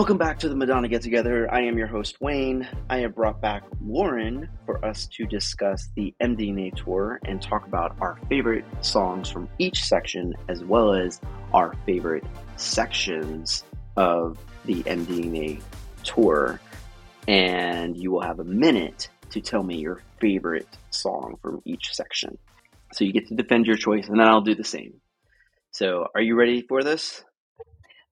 Welcome back to the Madonna Get Together. I am your host, Wayne. I have brought back Lauren for us to discuss the MDNA tour and talk about our favorite songs from each section, as well as our favorite sections of the MDNA tour. And you will have a minute to tell me your favorite song from each section. So you get to defend your choice, and then I'll do the same. So, are you ready for this?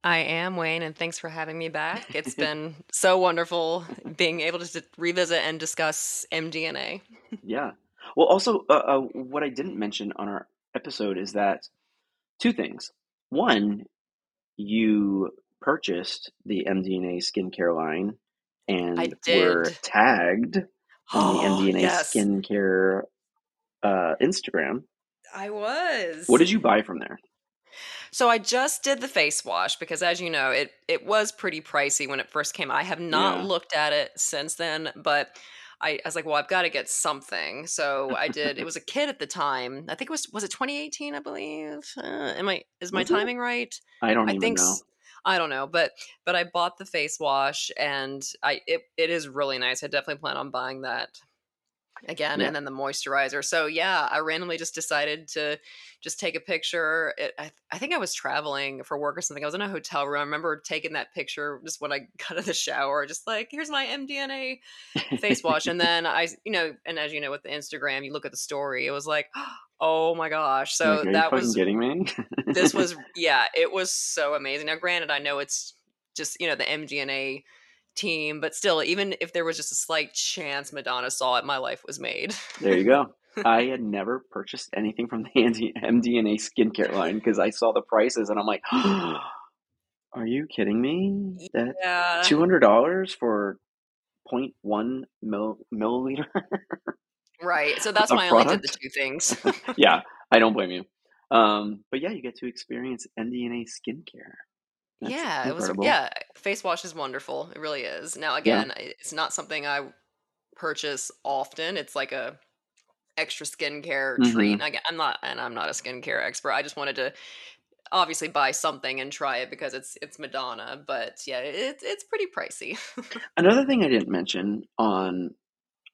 I am Wayne, and thanks for having me back. It's been so wonderful being able to revisit and discuss MDNA. yeah. Well, also, uh, uh, what I didn't mention on our episode is that two things. One, you purchased the MDNA skincare line and were tagged on the MDNA yes. skincare uh, Instagram. I was. What did you buy from there? So I just did the face wash because, as you know, it it was pretty pricey when it first came. I have not Yeah. looked at it since then, but I, I was like, well, I've got to get something. So I did. It was a kid at the time. I think it was was it 2018, I believe. Uh, am I is my it? timing right? I don't I even think know. I don't know, but but I bought the face wash and I it, it is really nice. I definitely plan on buying that again Yeah. and then the moisturizer so yeah i randomly just decided to just take a picture it, I, I think i was traveling for work or something i was in a hotel room i remember taking that picture just when i got out of the shower just like here's my mdna face wash and then i you know and as you know with the instagram you look at the story it was like oh my gosh so like, that was kidding me? this was yeah it was so amazing now granted i know it's just you know the mdna team but still even if there was just a slight chance madonna saw it my life was made there you go. I had never purchased anything from the MDNA skincare line because I saw the prices and I'm like, are you kidding me? That yeah two hundred dollars for 0.1 mil- milliliter? right so that's why i only did the two things yeah, I don't blame you. Um, but yeah, you get to experience MDNA skincare. That's yeah it was yeah face wash is wonderful it really is now Yeah. again I- it's not something i purchase often it's like a extra skincare treat hmm and I, i'm not and i'm not a skincare expert i just wanted to obviously buy something and try it because it's it's Madonna, but yeah, it's it's pretty pricey. Another thing I didn't mention on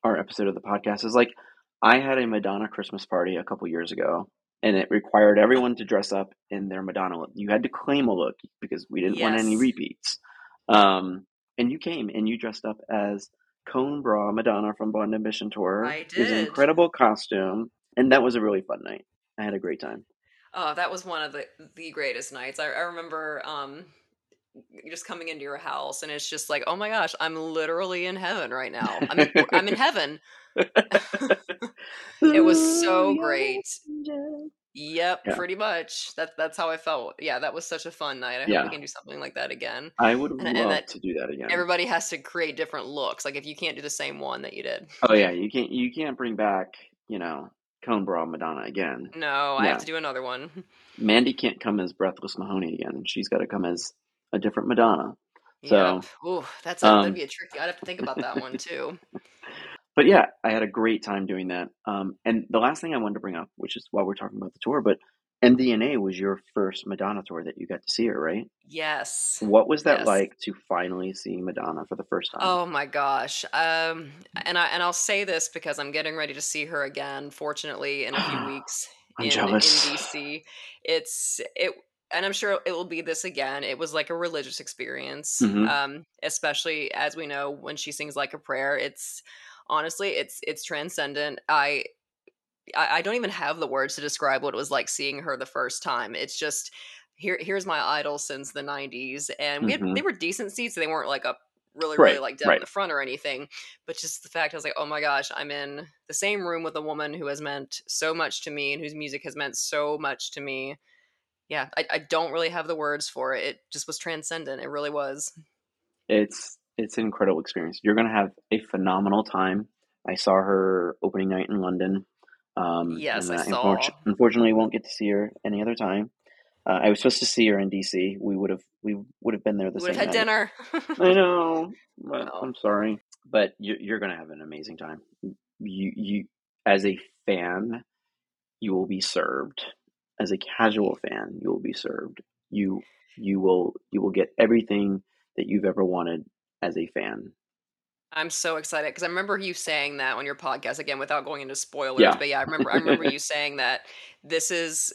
our episode of the podcast is like I had a Madonna Christmas party a couple years ago, and it required everyone to dress up in their Madonna look. You had to claim a look because we didn't want any repeats. Um, and you came and you dressed up as Cone Bra Madonna from Blond Ambition Tour. I It was an did. incredible costume, and that was a really fun night. I had a great time. Oh, that was one of the the greatest nights. I, I remember um just coming into your house and it's just like, oh my gosh, I'm literally in heaven right now. I'm in, I'm in heaven. It was so great. Yep, Yeah, pretty much. That that's how I felt. Yeah, that was such a fun night. I hope we can do something like that again. I would And and love that to do that again. everybody has to create different looks. Like if you can't do the same one that you did. Oh yeah, you can't you can't bring back, you know, Cone Bra Madonna again. No, I have to do another one. Mandy can't come as Breathless Mahoney again. She's got to come as a different Madonna. So, Ooh, that's a that'd um, be a tricky. I'd have to think about that one too. but yeah, I had a great time doing that. Um, and the last thing I wanted to bring up, which is why we're talking about the tour, but MDNA was your first Madonna tour that you got to see her, right? Yes. What was that Yes. like to finally see Madonna for the first time? Oh my gosh. Um and I and I'll say this because I'm getting ready to see her again fortunately in a few weeks I'm in in jealous. DC. It's it and I'm sure it will be this again. It was like a religious experience. hmm Um especially as we know when she sings like a prayer, it's honestly it's it's transcendent. I I, don't even have the words to describe what it was like seeing her the first time. It's just here here's my idol since the 90s and we had hmm they were decent seats they weren't like up really really Right, like down in right. the front or anything but just the fact i was like oh my gosh i'm in the same room with a woman who has meant so much to me and whose music has meant so much to me yeah i, I don't really have the words for it it just was transcendent it really was It's it's an incredible experience. You're gonna have a phenomenal time. I saw her opening night in London, um, yes i I saw unfortunately, unfortunately won't get to see her any other time. Uh, I was supposed to see her in DC. We would have we would have been there the we would same have had night. dinner I know, but I'm sorry. But you, you're gonna have an amazing time. You you as a fan, you will be served. As a casual fan, you will be served. You you will you will get everything that you've ever wanted as a fan. I'm so excited because I remember you saying that on your podcast again without going into spoilers. Yeah. But yeah, I remember I remember you saying that this is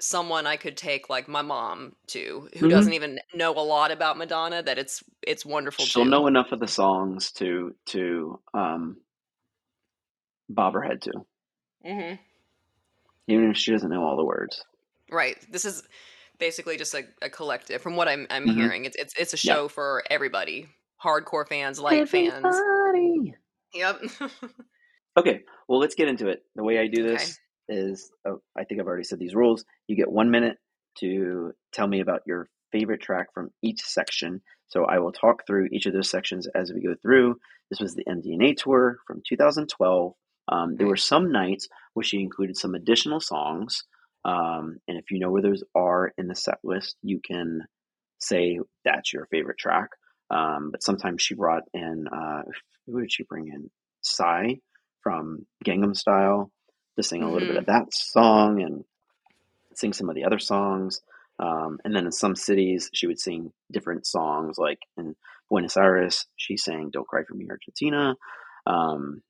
someone I could take like my mom to who Mhm. doesn't even know a lot about Madonna that it's it's wonderful She'll too. know enough of the songs to to um, bob her head to, hmm even if she doesn't know all the words. Right. This is basically just a, a collective from what I'm I'm Mhm. hearing. It's it's it's a Yeah. show for everybody. Hardcore fans, light fans. Yep. Okay, well, let's get into it. The way I do Okay. this is oh, I think I've already said these rules. You get one minute to tell me about your favorite track from each section. So I will talk through each of those sections as we go through. This was the MDNA tour from 2012. Um, there were some nights where she included some additional songs. Um, and if you know where those are in the set list, you can say that's your favorite track. Um, but sometimes she brought in, uh, who did she bring in? Psy from Gangnam Style to sing a little bit Mhm. of that song and sing some of the other songs. Um, and then in some cities, she would sing different songs. Like in Buenos Aires, she sang "Don't Cry for Me, Argentina." Um,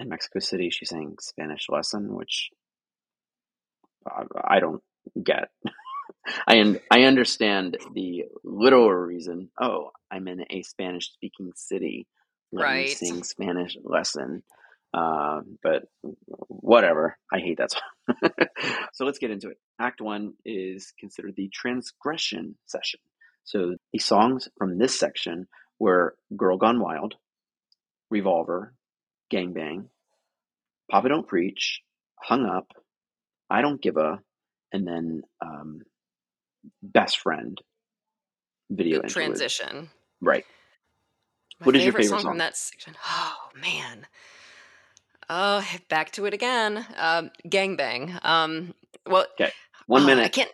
in Mexico City, she sang "Spanish Lesson," which I, I don't get. I un- I understand the literal reason. Oh, I'm in a Spanish speaking city. Let me Right. sing Spanish lesson. Uh, but whatever. I hate that song. so let's get into it. Act one is considered the transgression session. So the songs from this section were Girl Gone Wild, Revolver, Gangbang, Papa Don't Preach, Hung Up, I Don't Give a, and then um, Best Friend video transition. Right. My What is your favorite, song, song? from that section? Oh man. Oh, back to it again. Um, gangbang. Um, well, Okay. One oh, I can't.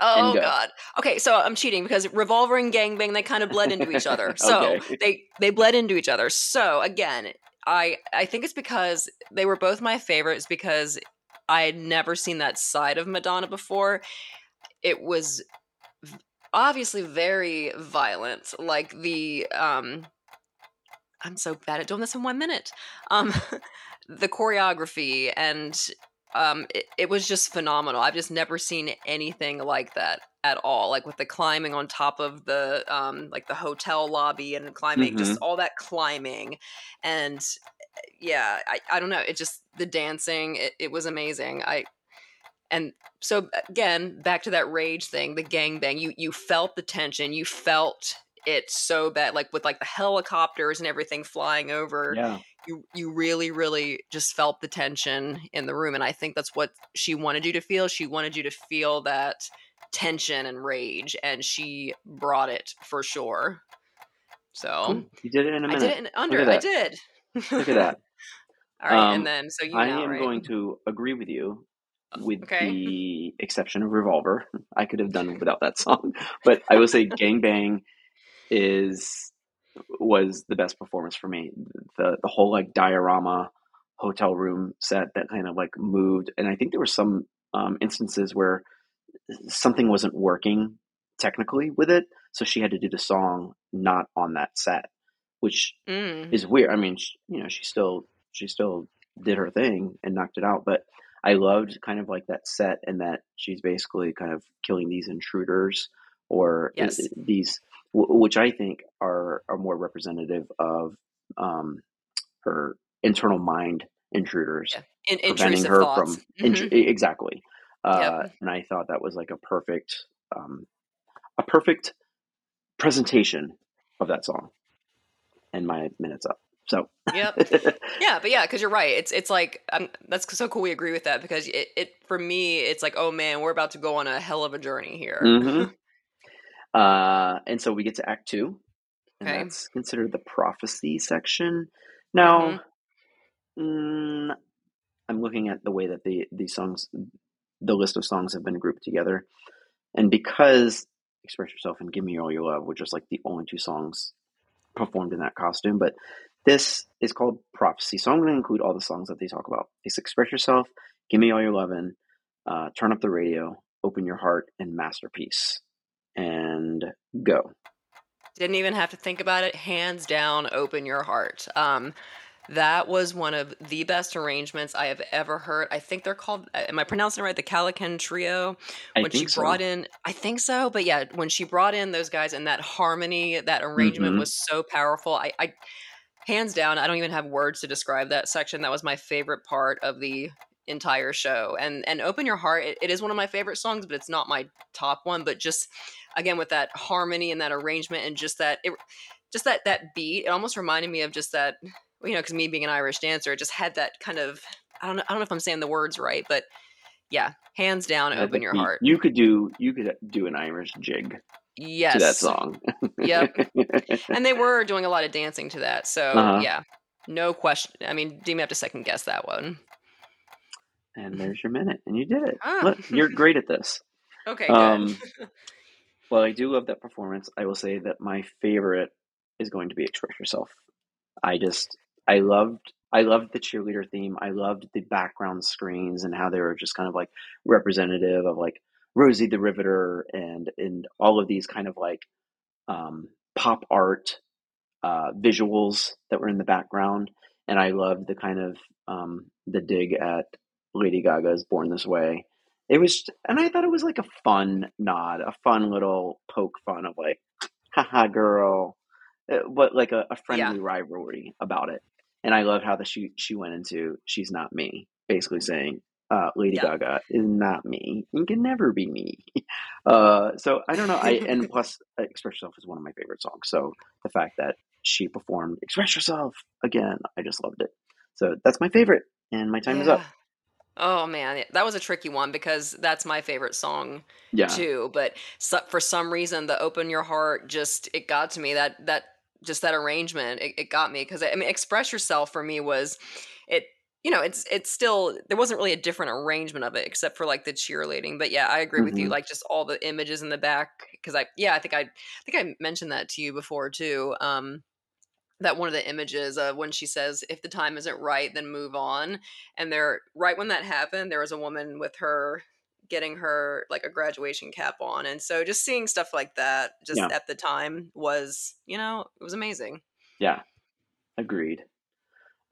Oh go. God. Okay, so I'm cheating because Revolver and Gangbang they kind of bled into each other. So Okay. they they bled into each other. So again, I I think it's because they were both my favorites because I had never seen that side of Madonna before. It was obviously very violent, like the um. I'm so bad at doing this in one minute. Um, the choreography and um, it, it was just phenomenal. I've just never seen anything like that at all. Like with the climbing on top of the um, like the hotel lobby and climbing, just all that climbing, and uh, yeah, I, I don't know. It just the dancing. It, it was amazing. I and so again back to that rage thing, the gang bang You you felt the tension. You felt it so bad, like with like the helicopters and everything flying over Yeah. You you really really just felt the tension in the room and i think that's what she wanted you to feel she wanted you to feel that tension and rage and she brought it for sure so You did it in a minute. i did it in under i did Look at that. all right Um, and then so you I am right going to agree with you, with okay. the exception of Revolver. I could have done without that song, but I will say gang bang is was the best performance for me. The the whole like diorama hotel room set that kind of like moved, and I think there were some um, instances where something wasn't working technically with it, so she had to do the song not on that set, which mm. is weird. I mean, sh you know, she still she still did her thing and knocked it out, but I loved kind of like that set and that she's basically kind of killing these intruders or Yes. these, w- which I think are are more representative of um, her internal mind intruders, yeah. In, preventing her thoughts from Mhm. e- exactly. Uh, Yep. And I thought that was like a perfect, um, a perfect presentation of that song. And my minute's up. So. yep Yeah, but yeah, because you're right. It's it's like um, that's so cool. We agree with that because it, it for me, it's like, oh man, we're about to go on a hell of a journey here. Mhm. Uh, and so we get to Act Two, and Okay. that's considered the prophecy section. Now, Mhm. mm, I'm looking at the way that the these songs, the list of songs have been grouped together, and because "Express Yourself" and "Give Me All Your Love" were just like the only two songs performed in that costume, but this is called prophecy. So I'm going to include all the songs that they talk about. It's "Express Yourself," "Give Me All Your Lovin'," uh, "Turn Up the Radio," "Open Your Heart," and "Masterpiece." And go. Didn't even have to think about it. Hands down, open your heart. Um, that was one of the best arrangements I have ever heard. I think they're called. uh, Am I pronouncing it right? The Kalakan Trio. I When she think so. brought in, I think so, but yeah, when she brought in those guys and that harmony, that arrangement hmm was so powerful. I, I hands down, I don't even have words to describe that section. That was my favorite part of the entire show. And and Open Your Heart, it, it is one of my favorite songs, but it's not my top one. But just again with that harmony and that arrangement and just that it, just that that beat, it almost reminded me of just that you know, because me being an Irish dancer, it just had that kind of I don't know I don't know if I'm saying the words right, but yeah, hands down, Open Your Heart. You could do you could do an Irish jig Yes. to that song. Yep. and they were doing a lot of dancing to that. So Uh-huh. yeah, no question. I mean, didn't even have to second guess that one. and there's your minute, and you did it. Ah. Look, you're great at this. Okay, good. Um, Well, I do love that performance. I will say that my favorite is going to be "Express Yourself." I just I loved I loved the cheerleader theme. I loved the background screens and how they were just kind of like representative of like Rosie the Riveter and and all of these kind of like um, pop art uh, visuals that were in the background. And I loved the kind of um, the dig at Lady Gaga's "Born This Way." It was, and I thought it was like a fun nod, a fun little poke fun of like, haha, girl, uh, but like a, a friendly rivalry about it. And I love how the she she went into "She's not me," basically saying, uh, "Lady Yeah. Gaga is not me. You can never be me." Uh, so I don't know. I and plus, uh, "Express Yourself" is one of my favorite songs. So the fact that she performed "Express Yourself" again, I just loved it. So that's my favorite, and my time is up. Oh man, that was a tricky one because that's my favorite song Yeah, too. But so, for some reason, the "Open Your Heart" just it got to me. That that just that arrangement, it, it got me because I mean, "Express Yourself" for me was it. You know, it's it's still there wasn't really a different arrangement of it except for like the cheerleading. But yeah, I agree with you. Mhm. Like just all the images in the back because I yeah I think I I think I mentioned that to you before too. Um, that one of the images of when she says if the time isn't right then move on and there right when that happened there was a woman with her getting her like a graduation cap on and so just seeing stuff like that just Yeah. at the time was you know it was amazing yeah, agreed.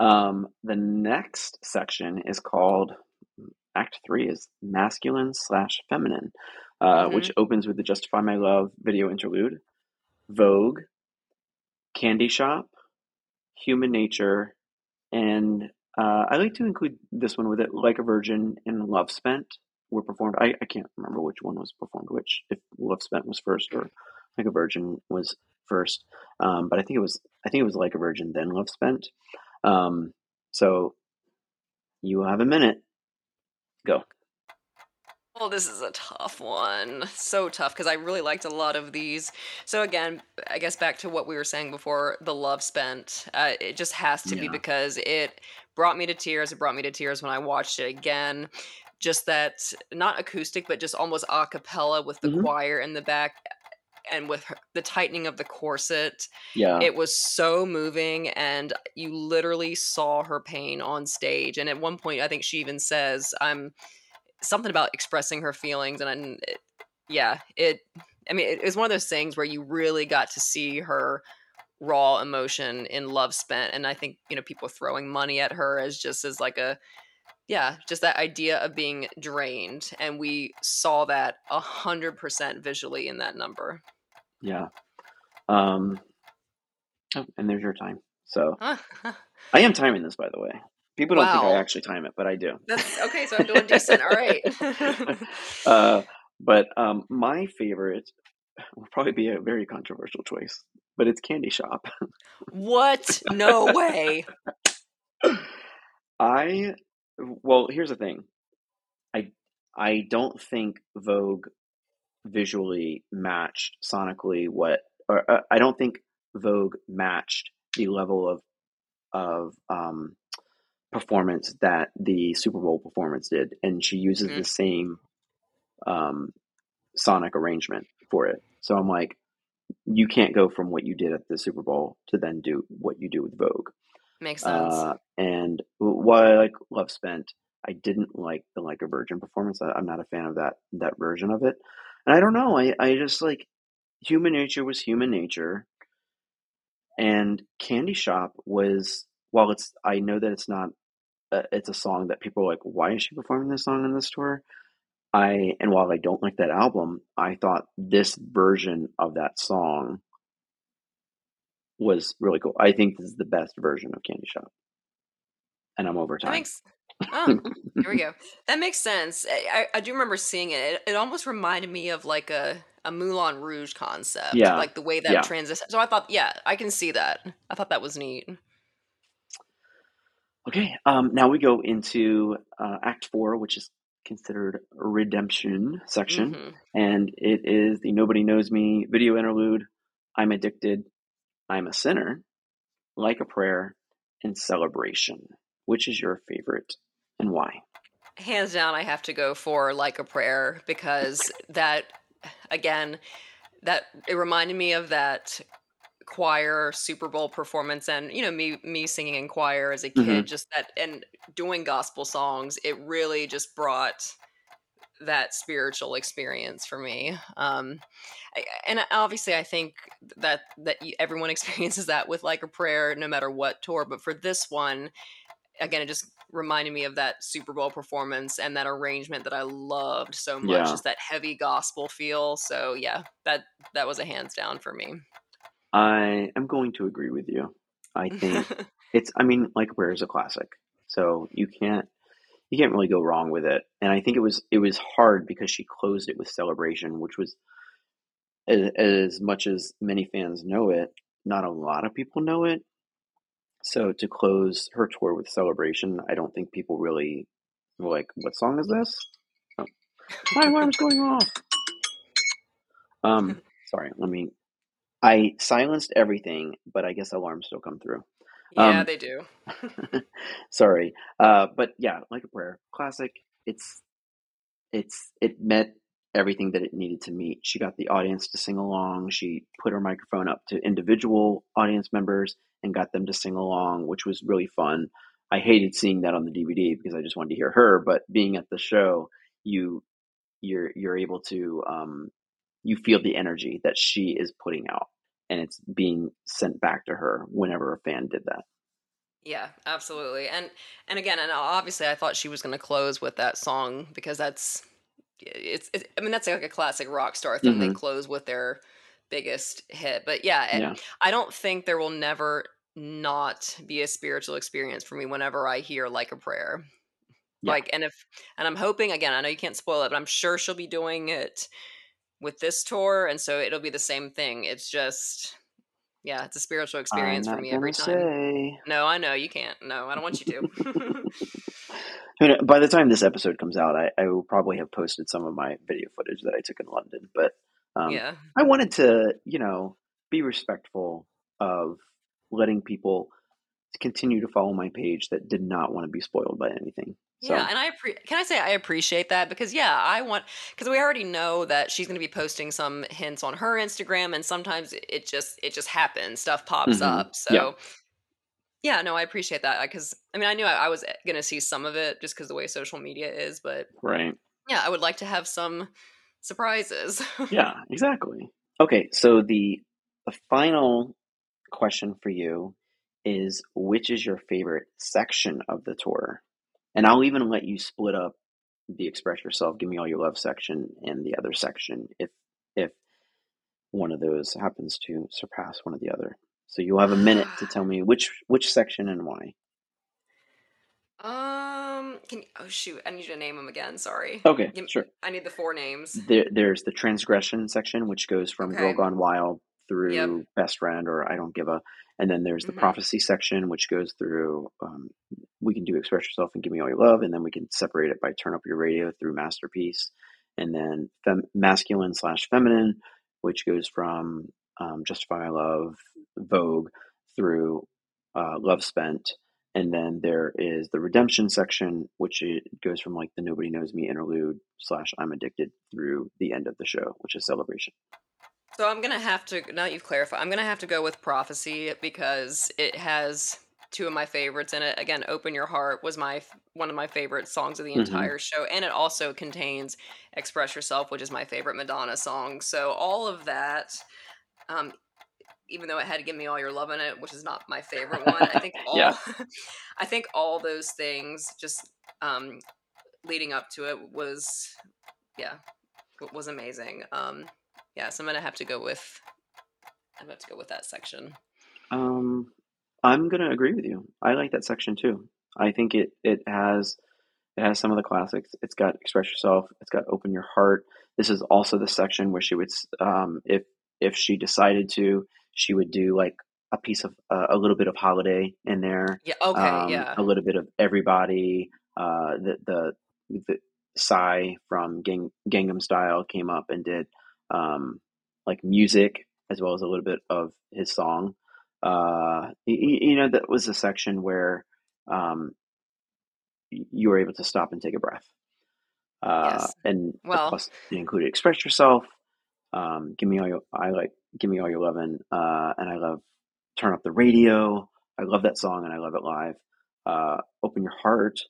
Um, the next section is called Act Three is masculine slash feminine, uh, Mhm. which opens with the "Justify My Love" video interlude, Vogue, Candy Shop, Human Nature, and uh, I like to include this one with it, Like a Virgin and Love Spent were performed. I, I can't remember which one was performed which, if Love Spent was first or Like a Virgin was first. Um, but I think it was I think it was Like a Virgin then Love Spent. Um, so you have a minute. Go. Well, this is a tough one. So tough because I really liked a lot of these. So again, I guess back to what we were saying before, the love spent. Uh, it just has to be because it brought me to tears. It brought me to tears when I watched it again. Just that, not acoustic, but just almost a cappella with the Mhm. choir in the back, and with her, the tightening of the corset. Yeah. It was so moving, and you literally saw her pain on stage. And at one point, I think she even says, "I'm." Something about expressing her feelings and it, yeah it i mean it, it was one of those things where you really got to see her raw emotion in love spent and i think you know people throwing money at her as just as like a yeah just that idea of being drained and we saw that a hundred percent visually in that number yeah. Um, oh, and there's your time. So I am timing this, by the way. People don't think I actually time it, but I do. okay so i'm doing decent all right uh, but um, my favorite will probably be a very controversial choice, but it's Candy Shop. what no way I well, here's the thing. I I don't think Vogue visually matched sonically what, or uh, I don't think Vogue matched the level of of um, performance that the Super Bowl performance did, and she uses Mhm. the same um, sonic arrangement for it. So I'm like, you can't go from what you did at the Super Bowl to then do what you do with Vogue. makes sense Uh, and while I like Love Spent, I didn't like the Like a Virgin performance. I, I'm not a fan of that that version of it. And I don't know. I, I just like Human Nature was Human Nature. And Candy Shop was while it's I know that it's not uh, it's a song that people are like, why is she performing this song in this tour? I and while I don't like that album, I thought this version of that song was really cool. I think this is the best version of Candy Shop, and I'm over time. makes oh, here we go. That makes sense. I, I I do remember seeing it. it. It almost reminded me of like a a Moulin Rouge concept, yeah, like the way that yeah. transition. So I thought, yeah, I can see that. I thought that was neat. Okay, um, now we go into uh, Act Four, which is considered redemption section, hmm and it is the Nobody Knows Me video interlude. I'm addicted. I'm a sinner. Like a prayer and celebration. Which is your favorite and why? Hands down, I have to go for like a prayer because that again, that it reminded me of that choir Super Bowl performance and you know me me singing in choir as a hmm kid just that and doing gospel songs it really just brought that spiritual experience for me um I, and obviously i think that that everyone experiences that with like a prayer no matter what tour but for this one again it just reminded me of that super bowl performance and that arrangement that i loved so much Yeah, just that heavy gospel feel so yeah that that was a hands down for me I am going to agree with you. I think it's. I mean, like prayer is a classic, so you can't you can't really go wrong with it. And I think it was it was hard because she closed it with celebration, which was as, as much as many fans know it, not a lot of people know it. So to close her tour with celebration, I don't think people really were like, "What song is this?" Oh, my alarm's going off. Um, sorry, let me. I silenced everything, but I guess alarms still come through. yeah Um, they do sorry, uh, but yeah, like a prayer, classic. It's it's it met everything that it needed to meet. She got the audience to sing along. She put her microphone up to individual audience members and got them to sing along, which was really fun. I hated seeing that on the DVD because I just wanted to hear her, but being at the show, you you're you're able to um, you feel the energy that she is putting out, and it's being sent back to her whenever a fan did that. Yeah, absolutely. And and again, and obviously I thought she was going to close with that song because that's it's, it's I mean that's like a classic rock star thing. They hmm close with their biggest hit. But yeah, Yeah, I don't think there will never not be a spiritual experience for me whenever I hear like a prayer. yeah. Like and if and I'm hoping again, I know you can't spoil it, but I'm sure she'll be doing it with this tour and so it'll be the same thing. It's just yeah, it's a spiritual experience for me every time. say. No, I know you can't. No, I don't want you to. Who kno- By the time this episode comes out, I, I will probably have posted some of my video footage that I took in London. But um, yeah. I wanted to, you know, be respectful of letting people continue to follow my page that did not want to be spoiled by anything. Yeah, and I appre- can I say I appreciate that because yeah, I want because we already know that she's going to be posting some hints on her Instagram and sometimes it just it just happens, stuff pops hmm up. yeah, So, yeah, no, I appreciate that because I mean, I knew I, I was going to see some of it just because the way social media is, but right. yeah, I would like to have some surprises. Yeah, exactly. Okay, so the the final question for you is which is your favorite section of the tour? And I'll even let you split up the express yourself, give me all your love section and the other section if if one of those happens to surpass one of the other. So you'll have a minute to tell me which which section and why. um, can you, oh shoot, I need you to name them again. Sorry, Okay, Give- sure. I need the four names. There, there's the transgression section, which goes from Girl Gone Wild Yep. through Best Friend or I Don't Give a, and then there's the hmm prophecy section, which goes through. Um, we can do express yourself and give me all your love, and then we can separate it by turn up your radio through masterpiece, and then fem- masculine slash feminine, which goes from um, justify love, Vogue through uh, love spent. And then there is the redemption section, which it goes from like the nobody knows me interlude slash I'm addicted through the end of the show, which is celebration. So I'm gonna have to now that you've clarified, I'm gonna have to go with prophecy because it has two of my favorites in it. Again, "Open Your Heart" was my one of my favorite songs of the hmm entire show, and it also contains "Express Yourself," which is my favorite Madonna song. So all of that, um, even though it had to "Give Me All Your Love" in it, which is not my favorite one, I think all Yeah. I think all those things just um, leading up to it was yeah was amazing. Um, yeah, so I'm gonna have to go with I'm gonna have to go with that section. Um, I'm gonna agree with you. I like that section too. I think it it has it has some of the classics. It's got express yourself. It's got open your heart. This is also the section where she would, um, if if she decided to, she would do like a piece of uh, a little bit of holiday in there, Yeah. Okay. um, Yeah. a little bit of everybody. Uh, the the the Psy from Gang, Gangnam Style came up and did um, like music as well as a little bit of his song. Uh, you, you know that was a section where um, you were able to stop and take a breath. Uh, Yes. and Well. plus it included express yourself. Um, give me all your I like give me all your lovin', uh, and I love turn up the radio. I love that song and I love it live. Uh, open your heart.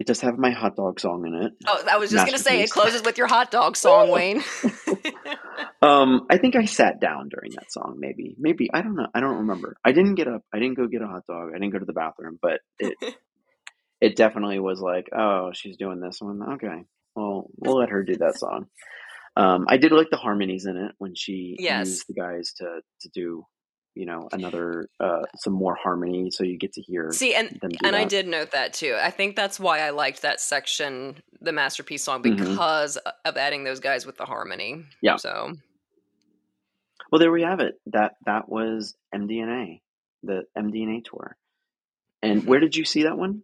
It does have my hot dog song in it. Oh, I was just gonna say it closes with your hot dog song, Wayne. Um, I think I sat down during that song. Maybe, maybe I don't know. I don't remember. I didn't get up. I didn't go get a hot dog. I didn't go to the bathroom. But it, it definitely was like, oh, she's doing this one. Okay, well, we'll let her do that song. Um, I did like the harmonies in it when she Yes. used the guys to to do, you know, another uh, some more harmony, so you get to hear See, and and I did note that too. I think that's why I liked that section, the masterpiece song, Mhm. because of adding those guys with the harmony. Yeah. So Well, there we have it. That that was MDNA, the MDNA tour. And Mhm. where did you see that one?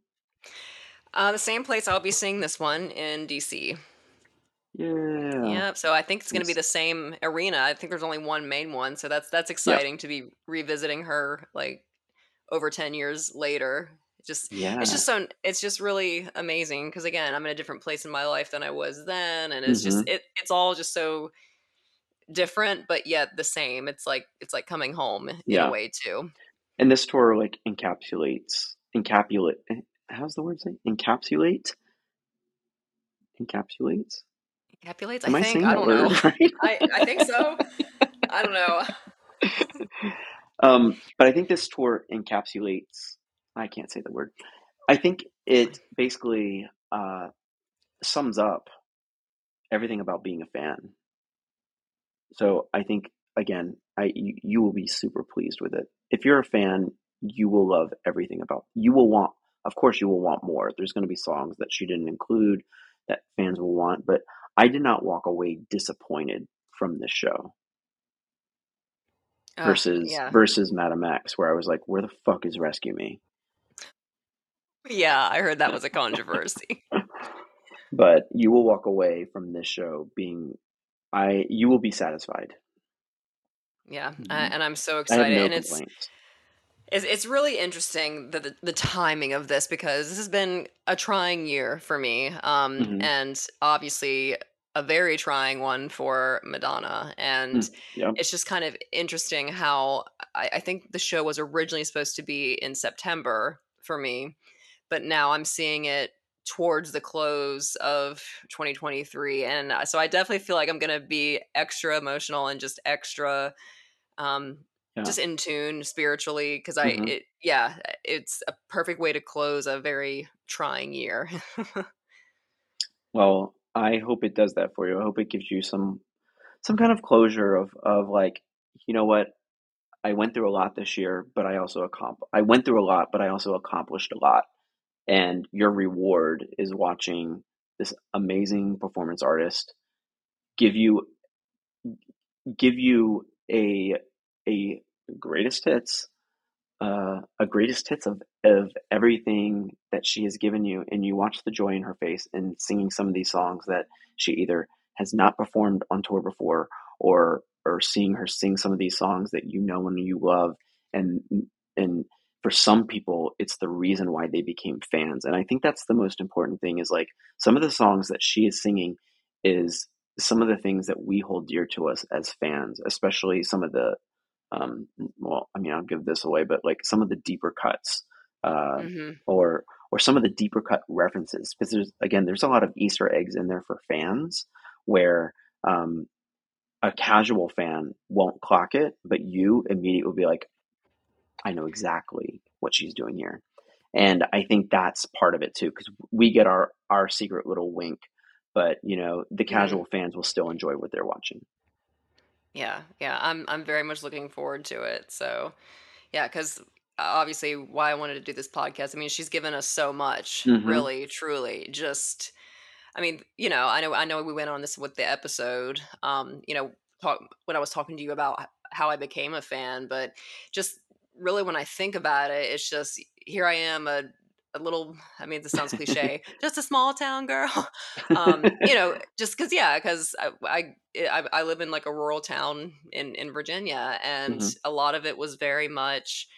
uh, the same place I'll be seeing this one in DC. Yeah. Yep. So I think it's going to be the same arena. I think there's only one main one, so that's that's exciting to be revisiting her like over ten years later. Just Yeah. it's just so it's just really amazing because again I'm in a different place in my life than I was then, and it's just it it's all just so different but yet the same. It's like it's like coming home in a way too. And this tour like encapsulates encapsulate eh, how's the word say? Encapsulate? Encapsulates? Am I I, think. saying I don't know. right? I I think so. I don't know. um, but I think this tour encapsulates I can't say the word. I think it basically uh, sums up everything about being a fan. So I think again, I you, you will be super pleased with it. If you're a fan, you will love everything about. You will want, of course, you will want more. There's going to be songs that she didn't include that fans will want, but I did not walk away disappointed from this show versus yeah. versus Madame X, where I was like, "Where the fuck is Rescue Me?" Yeah, I heard that was a controversy. But you will walk away from this show being, I you will be satisfied. Yeah, a- mm-hmm. and I'm so excited, no and it's complaints. It's, it's really interesting the, the the timing of this because this has been a trying year for me, um, Mhm. and obviously a very trying one for Madonna. And Mm, yep. it's just kind of interesting how I, I think the show was originally supposed to be in September for me, but now I'm seeing it towards the close of 2023, and uh, so I definitely feel like I'm gonna be extra emotional and just extra. Um, Yeah. just in tune spiritually because I Mhm. it yeah it's a perfect way to close a very trying year. Well, I hope it does that for you. I hope it gives you some some kind of closure of of like, you know what? I went through a lot this year, but I also accom- I went through a lot, but I also accomplished a lot. And your reward is watching this amazing performance artist give you give you a a greatest hits uh, a greatest hits of, of everything that she has given you, and you watch the joy in her face in singing some of these songs that she either has not performed on tour before, or or seeing her sing some of these songs that you know and you love, and and for some people, it's the reason why they became fans, and I think that's the most important thing. Is like some of the songs that she is singing is some of the things that we hold dear to us as fans, especially some of the um, well, I mean, I'll give this away, but like some of the deeper cuts, uh, hmm or or some of the deeper cut references, because there's again, there's a lot of Easter eggs in there for fans, where um, a casual fan won't clock it, but you immediately will be like, I know exactly what she's doing here. And I think that's part of it too, because we get our, our secret little wink, but you know, the Mhm. casual fans will still enjoy what they're watching. Yeah, yeah, I'm I'm very much looking forward to it. So, yeah, because obviously why I wanted to do this podcast. I mean, she's given us so much, hmm really, truly. Just, I mean, you know, I know I know we went on this with the episode. Um, you know, talk when I was talking to you about h- how I became a fan, but just really when I think about it, it's just here I am a a little I mean this sounds cliche, just a small town girl. um, you know, just cuz yeah, cuz I, I I live in like a rural town in in Virginia and hmm a lot of it was very much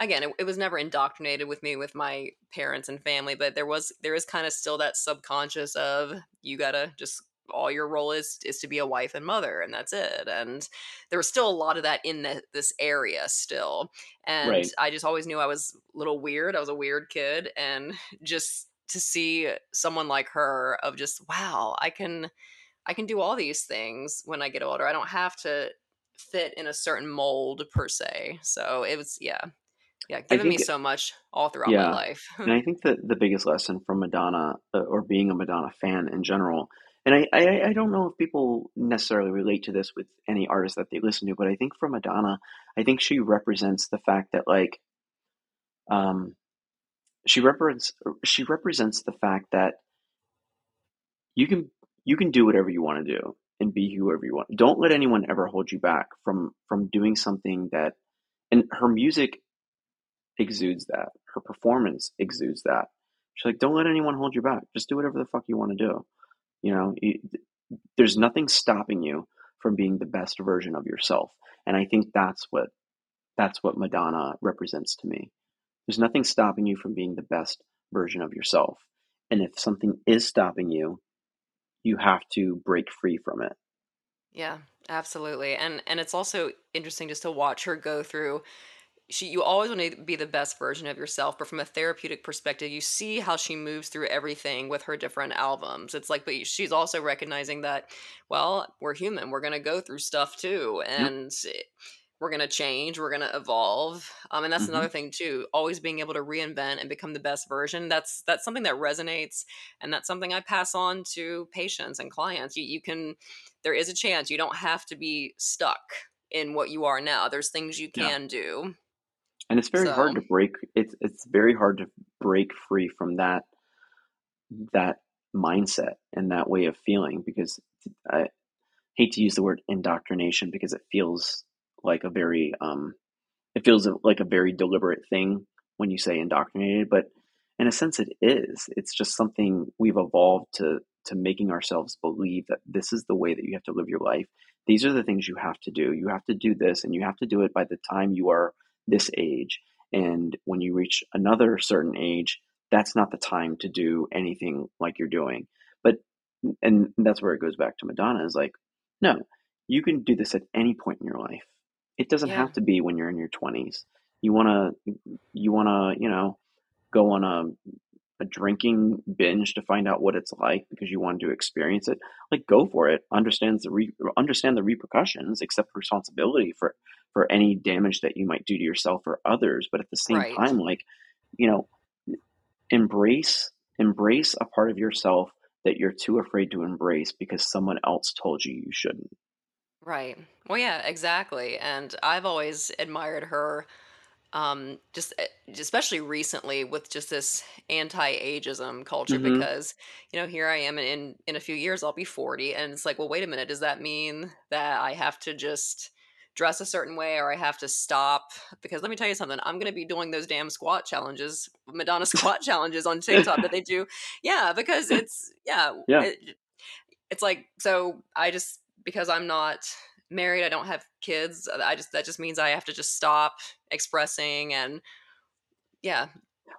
again it, it was never indoctrinated with me with my parents and family but there was there is kind of still that subconscious of you gotta just all your role is is to be a wife and mother and that's it and there was still a lot of that in the, this area still and Right. i just always knew i was a little weird i was a weird kid and just to see someone like her of just wow i can i can do all these things when i get older i don't have to fit in a certain mold per se so it was yeah yeah, given me so much all throughout my life. And I think that the biggest lesson from Madonna, uh, or being a Madonna fan in general, and I, I, I don't know if people necessarily relate to this with any artist that they listen to, but I think for Madonna, I think she represents the fact that like, um, she represents she represents the fact that you can you can do whatever you want to do and be whoever you want. Don't let anyone ever hold you back from from doing something that. And her music exudes that. Her performance exudes that. She's like, don't let anyone hold you back. Just do whatever the fuck you want to do. You know, you, there's nothing stopping you from being the best version of yourself. And I think that's what that's what Madonna represents to me. There's nothing stopping you from being the best version of yourself. And if something is stopping you, you have to break free from it. Yeah, absolutely. And and it's also interesting just to watch her go through she you always want to be the best version of yourself, but from a therapeutic perspective, you see how she moves through everything with her different albums. It's like but she's also recognizing that well, we're human. We're going to go through stuff too and it- we're going to change, we're going to evolve. Um and that's hmm another thing too, always being able to reinvent and become the best version. That's that's something that resonates and that's something I pass on to patients and clients. You you can there is a chance you don't have to be stuck in what you are now. There's things you Yeah. can do. And it's very hard to break. It's it's very hard to break free from that that mindset and that way of feeling because I hate to use the word indoctrination because it feels like a very um it feels like a very deliberate thing when you say indoctrinated, but in a sense it is. It's just something we've evolved to to making ourselves believe that this is the way that you have to live your life. These are the things you have to do. You have to do this and you have to do it by the time you are this age. And when you reach another certain age, that's not the time to do anything like you're doing. But and that's where it goes back to Madonna is like, no, you can do this at any point in your life. It doesn't yeah, have to be when you're in your 20s. You want to you want to, you know, go on a a drinking binge to find out what it's like because you want to experience it. Like go for it. Understands the re- understand the repercussions, accept responsibility for for any damage that you might do to yourself or others, but at the same right, time like, you know, embrace embrace a part of yourself that you're too afraid to embrace because someone else told you you shouldn't. right. Well, yeah, exactly. And I've always admired her, um, just eh, especially recently with just this anti-ageism culture Mhm. because, you know, here I am in in a few years I'll be 40 and it's like, well, wait a minute, does that mean that I have to just dress a certain way or I have to stop? Because let me tell you something, I'm going to be doing those damn squat challenges, Madonna squat challenges on TikTok that they do. Yeah, because it's yeah, yeah. it, it's like so I just because I'm not married, I don't have kids, uh, I just that just means I have to just stop expressing and yeah,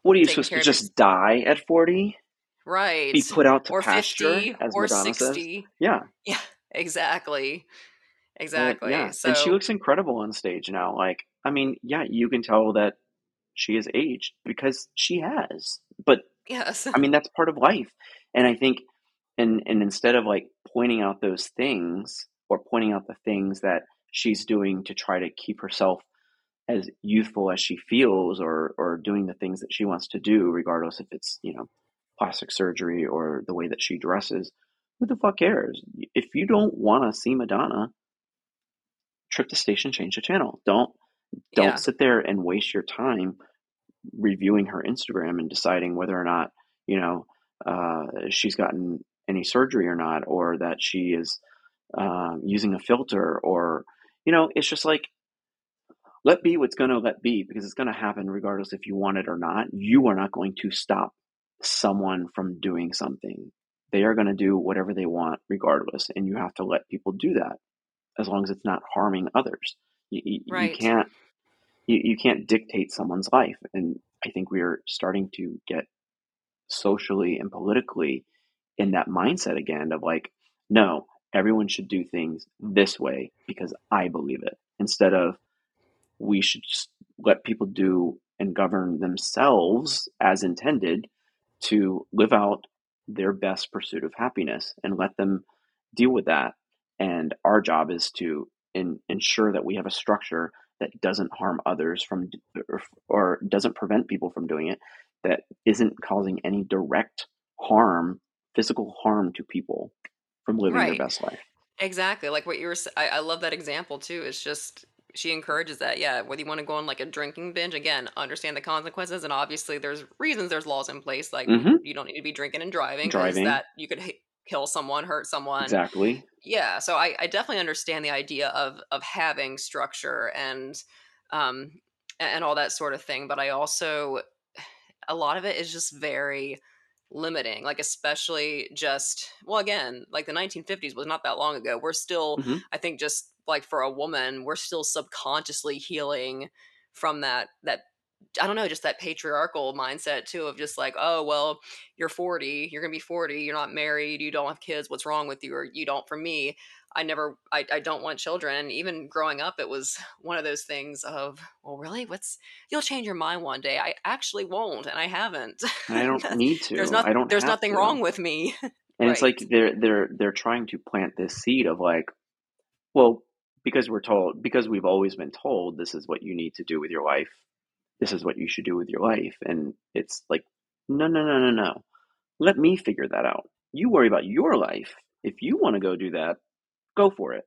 What are you supposed to care of your just die at 40? Right. Be put out to Or pasture 50 as or Madonna says? 60. Yeah. Yeah, exactly. Exactly. yeah, and she looks incredible on stage now. Like, I mean, yeah, you can tell that she has aged because she has. But yes. I mean, that's part of life. And I think, and and instead of like pointing out those things, or pointing out the things that she's doing to try to keep herself as youthful as she feels or or doing the things that she wants to do regardless if it's you know plastic surgery or the way that she dresses who the fuck cares if you don't want to see madonna trip the station change the channel. Don't don't Yeah. sit there and waste your time reviewing her instagram and deciding whether or not you know uh, she's gotten any surgery or not or that she is um, using a filter or you know it's just like let be what's going to let be because it's going to happen regardless if you want it or not. You are not going to stop someone from doing something. They are going to do whatever they want regardless and you have to let people do that as long as it's not harming others. You, you, you can't you, you can't dictate someone's life. And i think we are starting to get socially and politically in that mindset again of like no everyone should do things this way because i believe it instead of we should let people do and govern themselves as intended to live out their best pursuit of happiness and let them deal with that and our job is to in, ensure that we have a structure that doesn't harm others from or, or doesn't prevent people from doing it that isn't causing any direct harm physical harm to people from living their best life Exactly. Like what you were I I love that example too. It's just she encourages that. Yeah, whether you want to go on like a drinking binge, again, understand the consequences and obviously there's reasons there's laws in place like hmm you don't need to be drinking and driving driving that you could kill someone, hurt someone. exactly. Yeah, so I I definitely understand the idea of of having structure and um and all that sort of thing, but I also a lot of it is just very limiting like especially just well again like the 1950s was not that long ago. We're still hmm i think just like for a woman we're still subconsciously healing from that that i don't know just that patriarchal mindset too of just like oh well you're 40 you're gonna be 40 you're not married you don't have kids what's wrong with you or you don't for me. I never i, I don't want children. And even growing up it was one of those things of well really? What's you'll change your mind one day. I actually won't and i haven't. And i don't need to. there's i don't there's nothing to. wrong with me. And it's like they're they're they're trying to plant this seed of like well because we're told because we've always been told this is what you need to do with your life this is what you should do with your life. And it's like no no no no no. Let me figure that out. You worry about your life. If you want to go do that go for it.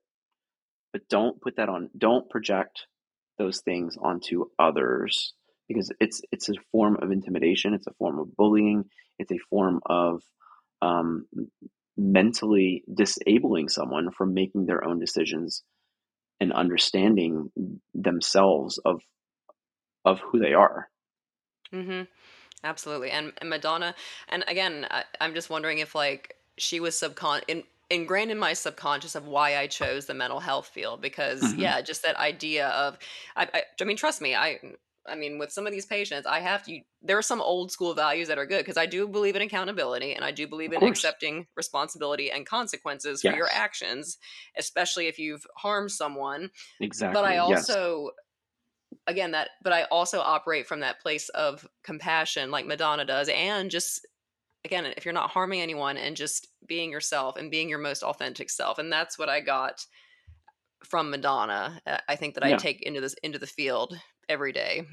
But don't put that on don't project those things onto others because it's it's a form of intimidation. It's a form of bullying. It's a form of um, mentally disabling someone from making their own decisions and understanding themselves of of who they are Mm-hmm. absolutely and, and madonna and again I, i'm just wondering if like she was subcon in ingrained in my subconscious of why i chose the mental health field because hmm yeah just that idea of I, I i mean trust me i i mean with some of these patients i have to there are some old school values that are good because i do believe in accountability and i do believe in accepting responsibility and consequences for your actions especially if you've harmed someone Exactly. but I exactly yes also again that but I also operate from that place of compassion like Madonna does and just again if you're not harming anyone and just being yourself and being your most authentic self and that's what I got from Madonna uh, I think that I take into this into the field every day.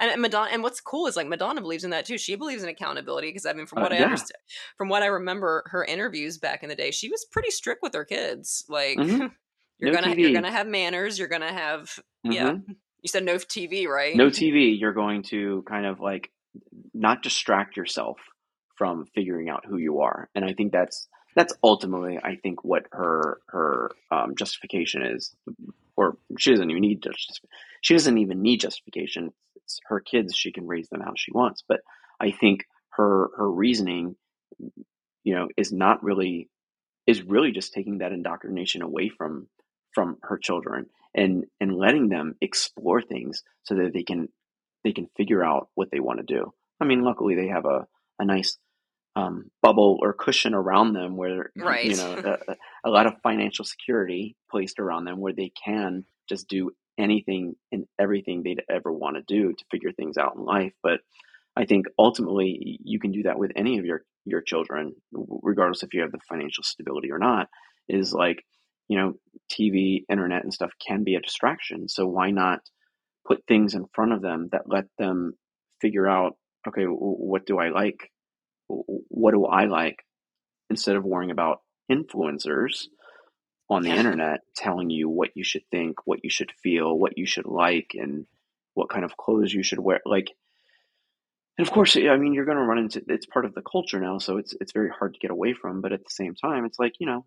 And, and Madonna and what's cool is like Madonna believes in that too. She believes in accountability because I mean from uh, what I yeah. understand from what I remember her interviews back in the day she was pretty strict with her kids. Like hmm you're no gonna you're gonna have manners you're gonna have yeah. Hmm you said no TV, right? no tv you're going to kind of like not distract yourself from figuring out who you are. And i think that's that's ultimately i think what her her um, justification is. Or she doesn't even need just she doesn't even need justification. It's her kids. She can raise them how she wants. But i think her her reasoning you know is not really is really just taking that indoctrination away from from her children and and letting them explore things so that they can they can figure out what they want to do. I mean, luckily they have a a nice um, bubble or cushion around them where you know a, a lot of financial security placed around them where they can just do anything and everything they'd ever want to do to figure things out in life. But I think ultimately you can do that with any of your your children, regardless if you have the financial stability or not. Is like you know, TV, internet, and stuff can be a distraction. So why not put things in front of them that let them figure out, okay, what do I like? What do I like? Instead of worrying about influencers on the internet telling you what you should think, what you should feel, what you should like, and what kind of clothes you should wear. Like, and of course, I mean, you're going to run into it's part of the culture now, so it's it's very hard to get away from. But at the same time, it's like you know,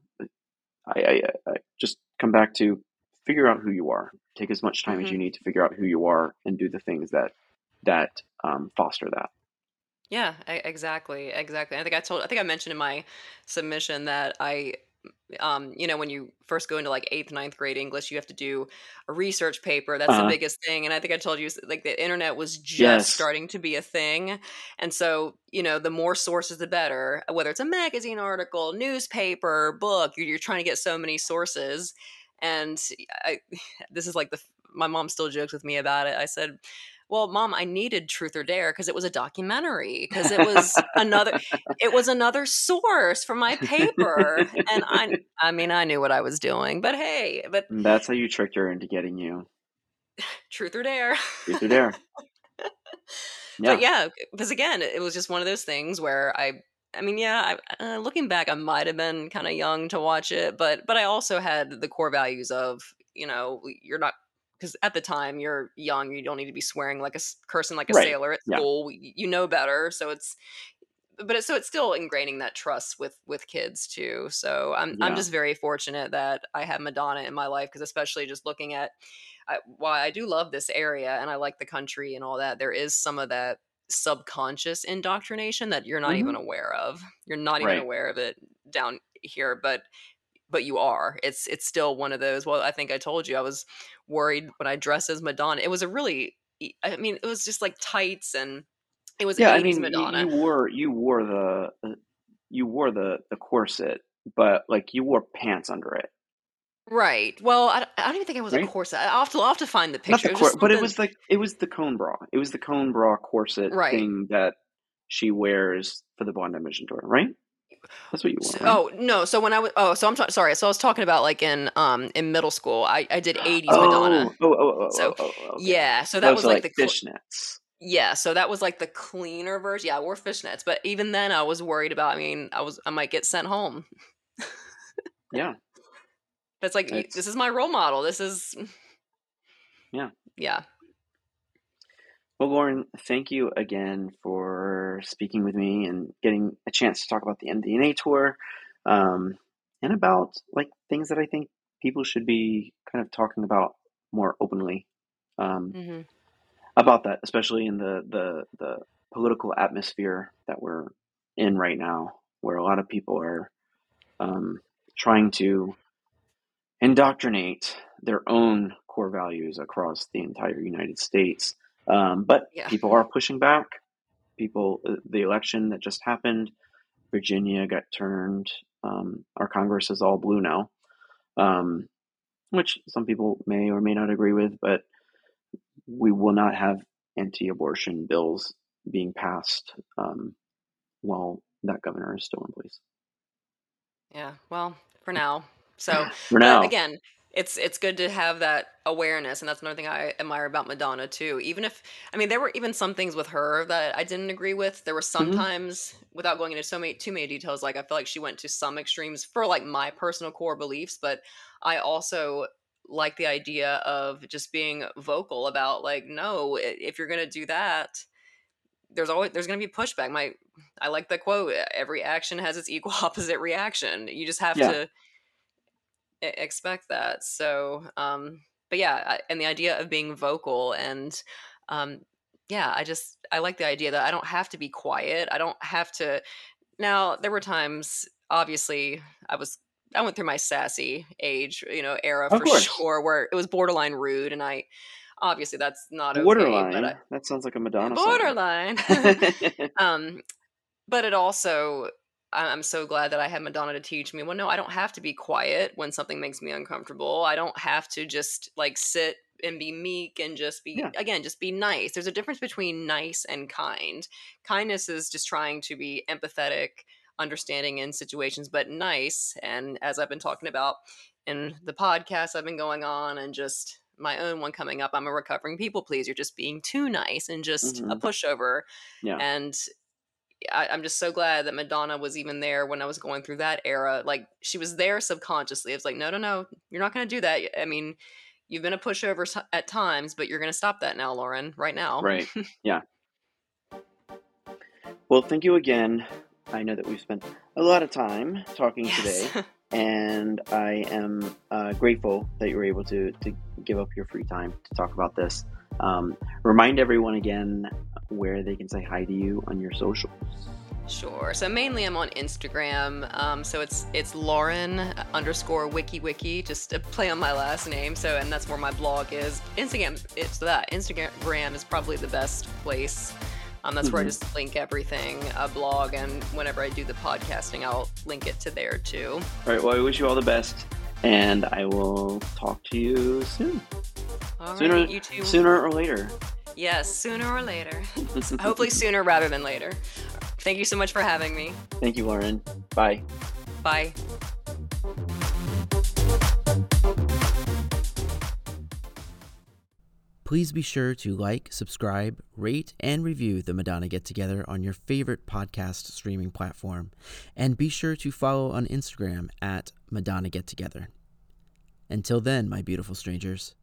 I, I, I just come back to figure out who you are. Take as much time as hmm you need to figure out who you are, and do the things that that um, foster that. Yeah, exactly, exactly. I think I told, I think I mentioned in my submission that I, um, you know, when you first go into like eighth, ninth grade English, you have to do a research paper. That's the Uh, biggest thing. And I think I told you, like, the internet was just yes, starting to be a thing. And so, you know, the more sources, the better. Whether it's a magazine article, newspaper, book, you're, you're trying to get so many sources. And I, this is like the, my mom still jokes with me about it. I said, well, mom, I needed Truth or Dare because it was a documentary, because it was another it was another source for my paper. And I I mean, I knew what I was doing, but hey, but that's how you tricked her into getting you. Truth or Dare. Truth or dare? but Yeah. yeah, because again, it was just one of those things where I I mean, yeah, I, uh, looking back, I might have been kind of young to watch it, but but I also had the core values of you know you're not because at the time you're young, you don't need to be swearing like a cursing like a Right. sailor at school. y- You know better, so it's but it, so it's still ingraining that trust with with kids too. So I'm I'm just very fortunate that I have Madonna in my life because especially just looking at I, while I do love this area and I like the country and all that, there is some of that subconscious indoctrination that you're not hmm even aware of. You're not even aware of it down here, but but you are. It's it's still one of those. Well, I think I told you I was worried when I dressed as Madonna. It was a really I mean, it was just like tights and it was Yeah. I 80s mean, you, you Madonna. wore you wore the uh, you wore the the corset, but like you wore pants under it, Right. Well, I, I don't even think it was a corset. I'll have to, I'll have to find the picture. the cor, just but it was like it was the cone bra. It was the cone bra corset Right. thing that she wears for the Blond Ambition tour, right? That's what you So, oh no! So when I was oh, so I'm ta- sorry. So I was talking about like in um in middle school. I I did 80s Madonna. Oh, oh, oh, oh, So oh, oh, okay. yeah. So that was so like like the fishnets. yeah. So that was like the cleaner version. Yeah, I wore fishnets, but even then I was worried about. I mean, I was I might get sent home. Yeah, But it's like it's this is my role model. This is yeah. yeah. Well, Lauren, thank you again for speaking with me and getting a chance to talk about the MDNA tour, um, and about like things that I think people should be kind of talking about more openly um, hmm about that, especially in the, the the political atmosphere that we're in right now, where a lot of people are um, trying to indoctrinate their own core values across the entire United States. Um, but Yeah. people are pushing back. People, uh, the election that just happened, Virginia got turned. Um, our Congress is all blue now, um, which some people may or may not agree with, but we will not have anti abortion bills being passed um, while that governor is still in place. Yeah. Well, for now. So, For now. again, it's it's good to have that awareness, and that's another thing I admire about Madonna too. Even if I mean, there were even some things with her that I didn't agree with. There were hmm sometimes, without going into so many too many details, like I feel like she went to some extremes for like my personal core beliefs, but I also like the idea of just being vocal about like, no, if you're gonna do that, there's always there's gonna be pushback. My I like the quote: "Every action has its equal opposite reaction." You just have Yeah. to expect that. So, um, but yeah, and the idea of being vocal and, um, yeah, I just I like the idea that I don't have to be quiet. I don't have to. Now, there were times, obviously, I was I went through my sassy age, you know, era Of for course. sure, where it was borderline rude, and I obviously that's not okay, but Borderline. I That sounds like a Madonna song. borderline. um, but it also i'm so glad that i had madonna to teach me well no i don't have to be quiet when something makes me uncomfortable i don't have to just like sit and be meek and just be yeah. again just be nice there's a difference between nice and kind kindness is just trying to be empathetic understanding in situations, but nice. And as I've been talking about in the podcast I've been going on and just my own one coming up, I'm a recovering people pleaser, just being too nice and just mm-hmm. a pushover. Yeah. And I, am just so glad that Madonna was even there when I was going through that era. Like she was there subconsciously. It's like, no, no, no, you're not going to do that. I mean, you've been a pushover at times, but you're going to stop that now, Lauren, right now. Right. Yeah. well, thank you again. I know that we've spent a lot of time talking yes. today, and I am uh, grateful that you were able to, to give up your free time to talk about this. Um, remind everyone again where they can say hi to you on your socials. Sure. So mainly I'm on Instagram. Um, so it's it's Lauren underscore wicky wicky, just to play on my last name. So and that's where my blog is. Instagram. It's that Instagram is probably the best place. Um, that's mm-hmm. where I mm-hmm. just link everything, a blog, and whenever I do the podcasting, I'll link it to there too. All right. Well, I wish you all the best, and I will talk to you soon. All sooner, right, you too. Sooner or later. Yes, sooner or later. Hopefully sooner rather than later. Thank you so much for having me. Thank you, Lauren. Bye. Bye. Please be sure to like, subscribe, rate, and review the Madonna Get Together on your favorite podcast streaming platform. And be sure to follow on Instagram at Madonna Get Together. Until then, my beautiful strangers.